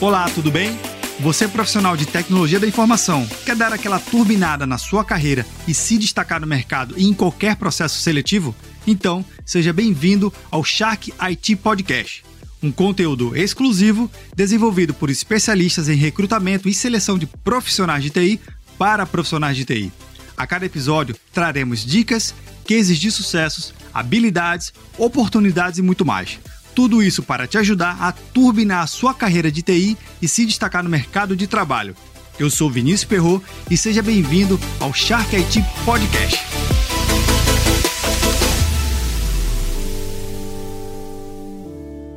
Olá, tudo bem? Você é profissional de tecnologia da informação, quer dar aquela turbinada na sua carreira e se destacar no mercado e em qualquer processo seletivo? Então, seja bem-vindo ao Shark IT Podcast, um conteúdo exclusivo desenvolvido por especialistas em recrutamento e seleção de profissionais de TI para profissionais de TI. A cada episódio traremos dicas, cases de sucessos, habilidades, oportunidades e muito mais tudo isso para te ajudar a turbinar a sua carreira de TI e se destacar no mercado de trabalho. Eu sou Vinícius Perro e seja bem-vindo ao Shark IT Podcast.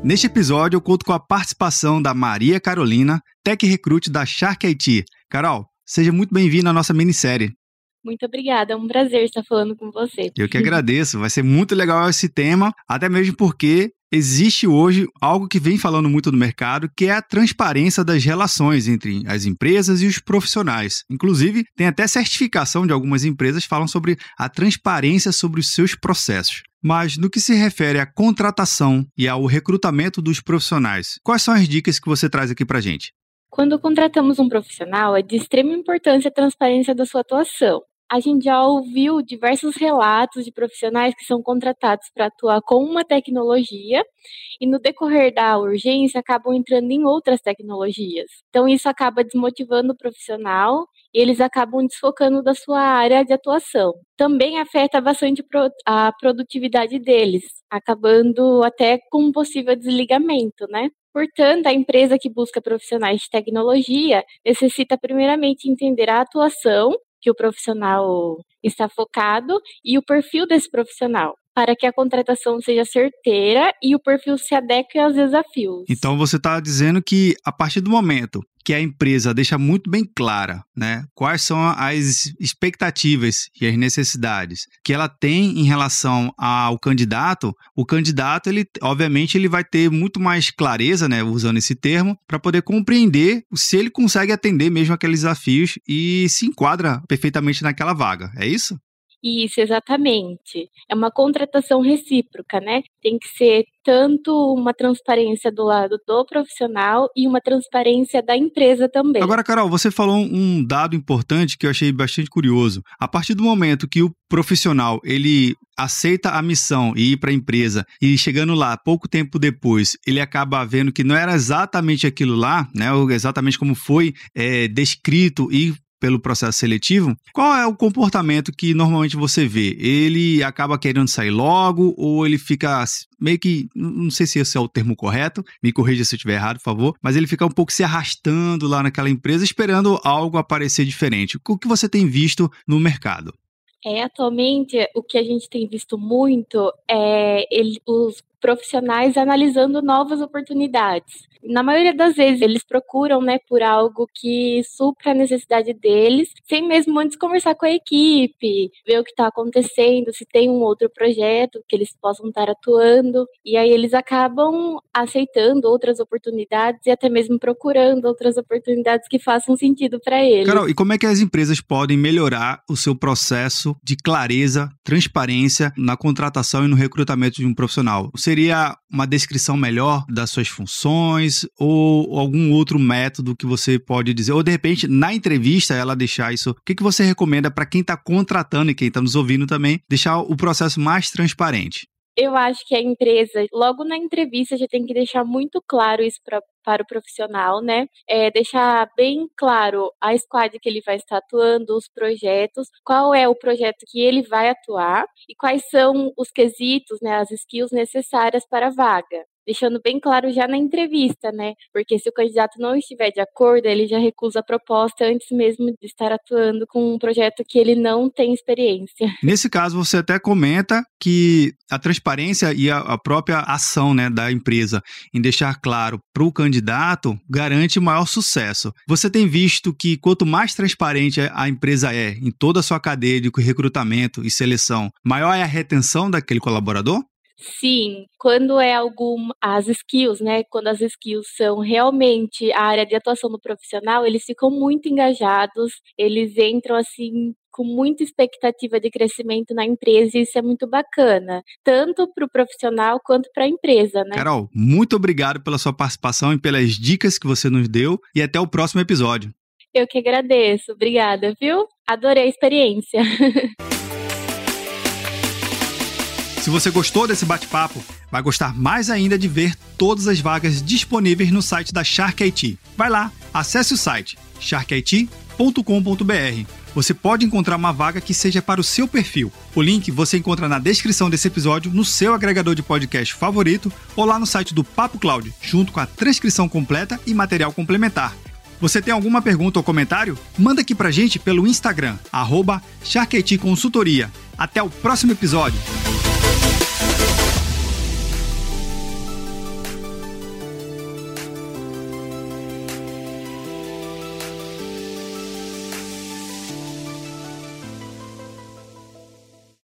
Neste episódio, eu conto com a participação da Maria Carolina, Tech Recruit da Shark IT. Carol, seja muito bem-vinda à nossa minissérie. Muito obrigada, é um prazer estar falando com você. Eu que agradeço, vai ser muito legal esse tema, até mesmo porque existe hoje algo que vem falando muito no mercado, que é a transparência das relações entre as empresas e os profissionais. Inclusive, tem até certificação de algumas empresas que falam sobre a transparência sobre os seus processos. Mas no que se refere à contratação e ao recrutamento dos profissionais, quais são as dicas que você traz aqui para gente? Quando contratamos um profissional, é de extrema importância a transparência da sua atuação a gente já ouviu diversos relatos de profissionais que são contratados para atuar com uma tecnologia e no decorrer da urgência acabam entrando em outras tecnologias. Então isso acaba desmotivando o profissional e eles acabam desfocando da sua área de atuação. Também afeta bastante a produtividade deles, acabando até com um possível desligamento, né? Portanto, a empresa que busca profissionais de tecnologia necessita primeiramente entender a atuação que o profissional está focado e o perfil desse profissional, para que a contratação seja certeira e o perfil se adeque aos desafios. Então você está dizendo que a partir do momento que a empresa deixa muito bem clara, né, quais são as expectativas e as necessidades que ela tem em relação ao candidato, o candidato ele, obviamente, ele vai ter muito mais clareza, né, usando esse termo, para poder compreender se ele consegue atender mesmo aqueles desafios e se enquadra perfeitamente naquela vaga. É isso? Isso, exatamente. É uma contratação recíproca, né? Tem que ser tanto uma transparência do lado do profissional e uma transparência da empresa também. Agora, Carol, você falou um dado importante que eu achei bastante curioso. A partir do momento que o profissional ele aceita a missão e ir para a empresa e chegando lá pouco tempo depois ele acaba vendo que não era exatamente aquilo lá, né? Exatamente como foi é, descrito e pelo processo seletivo, qual é o comportamento que normalmente você vê? Ele acaba querendo sair logo ou ele fica meio que, não sei se esse é o termo correto, me corrija se eu estiver errado, por favor, mas ele fica um pouco se arrastando lá naquela empresa esperando algo aparecer diferente. O que você tem visto no mercado? É, atualmente, o que a gente tem visto muito é ele, os profissionais analisando novas oportunidades. Na maioria das vezes, eles procuram, né, por algo que supra a necessidade deles, sem mesmo antes conversar com a equipe, ver o que está acontecendo, se tem um outro projeto que eles possam estar atuando. E aí eles acabam aceitando outras oportunidades e até mesmo procurando outras oportunidades que façam sentido para eles. Carol, e como é que as empresas podem melhorar o seu processo de clareza, transparência na contratação e no recrutamento de um profissional? Você seria uma descrição melhor das suas funções ou algum outro método que você pode dizer? Ou de repente, na entrevista, ela deixar isso. O que, que você recomenda para quem está contratando e quem está nos ouvindo também, deixar o processo mais transparente? Eu acho que a empresa, logo na entrevista, já tem que deixar muito claro isso pra, para o profissional, né? É, deixar bem claro a squad que ele vai estar atuando, os projetos, qual é o projeto que ele vai atuar e quais são os quesitos, né, as skills necessárias para a vaga deixando bem claro já na entrevista, né? Porque se o candidato não estiver de acordo, ele já recusa a proposta antes mesmo de estar atuando com um projeto que ele não tem experiência. Nesse caso, você até comenta que a transparência e a, própria ação né, da empresa em deixar claro para o candidato garante maior sucesso. Você tem visto que quanto mais transparente a empresa é em toda a sua cadeia de recrutamento e seleção, maior é a retenção daquele colaborador? Sim, quando é algum as skills, né? Quando as skills são realmente a área de atuação do profissional, eles ficam muito engajados, eles entram assim com muita expectativa de crescimento na empresa e isso é muito bacana, tanto para o profissional quanto para a empresa, né? Carol, muito obrigado pela sua participação e pelas dicas que você nos deu e até o próximo episódio. Eu que agradeço, obrigada, viu? Adorei a experiência. Se você gostou desse bate-papo, vai gostar mais ainda de ver todas as vagas disponíveis no site da Shark IT. Vai lá, acesse o site sharkit.com.br. Você pode encontrar uma vaga que seja para o seu perfil. O link você encontra na descrição desse episódio, no seu agregador de podcast favorito ou lá no site do Papo Cloud, junto com a transcrição completa e material complementar. Você tem alguma pergunta ou comentário? Manda aqui pra gente pelo Instagram, arroba Consultoria. Até o próximo episódio!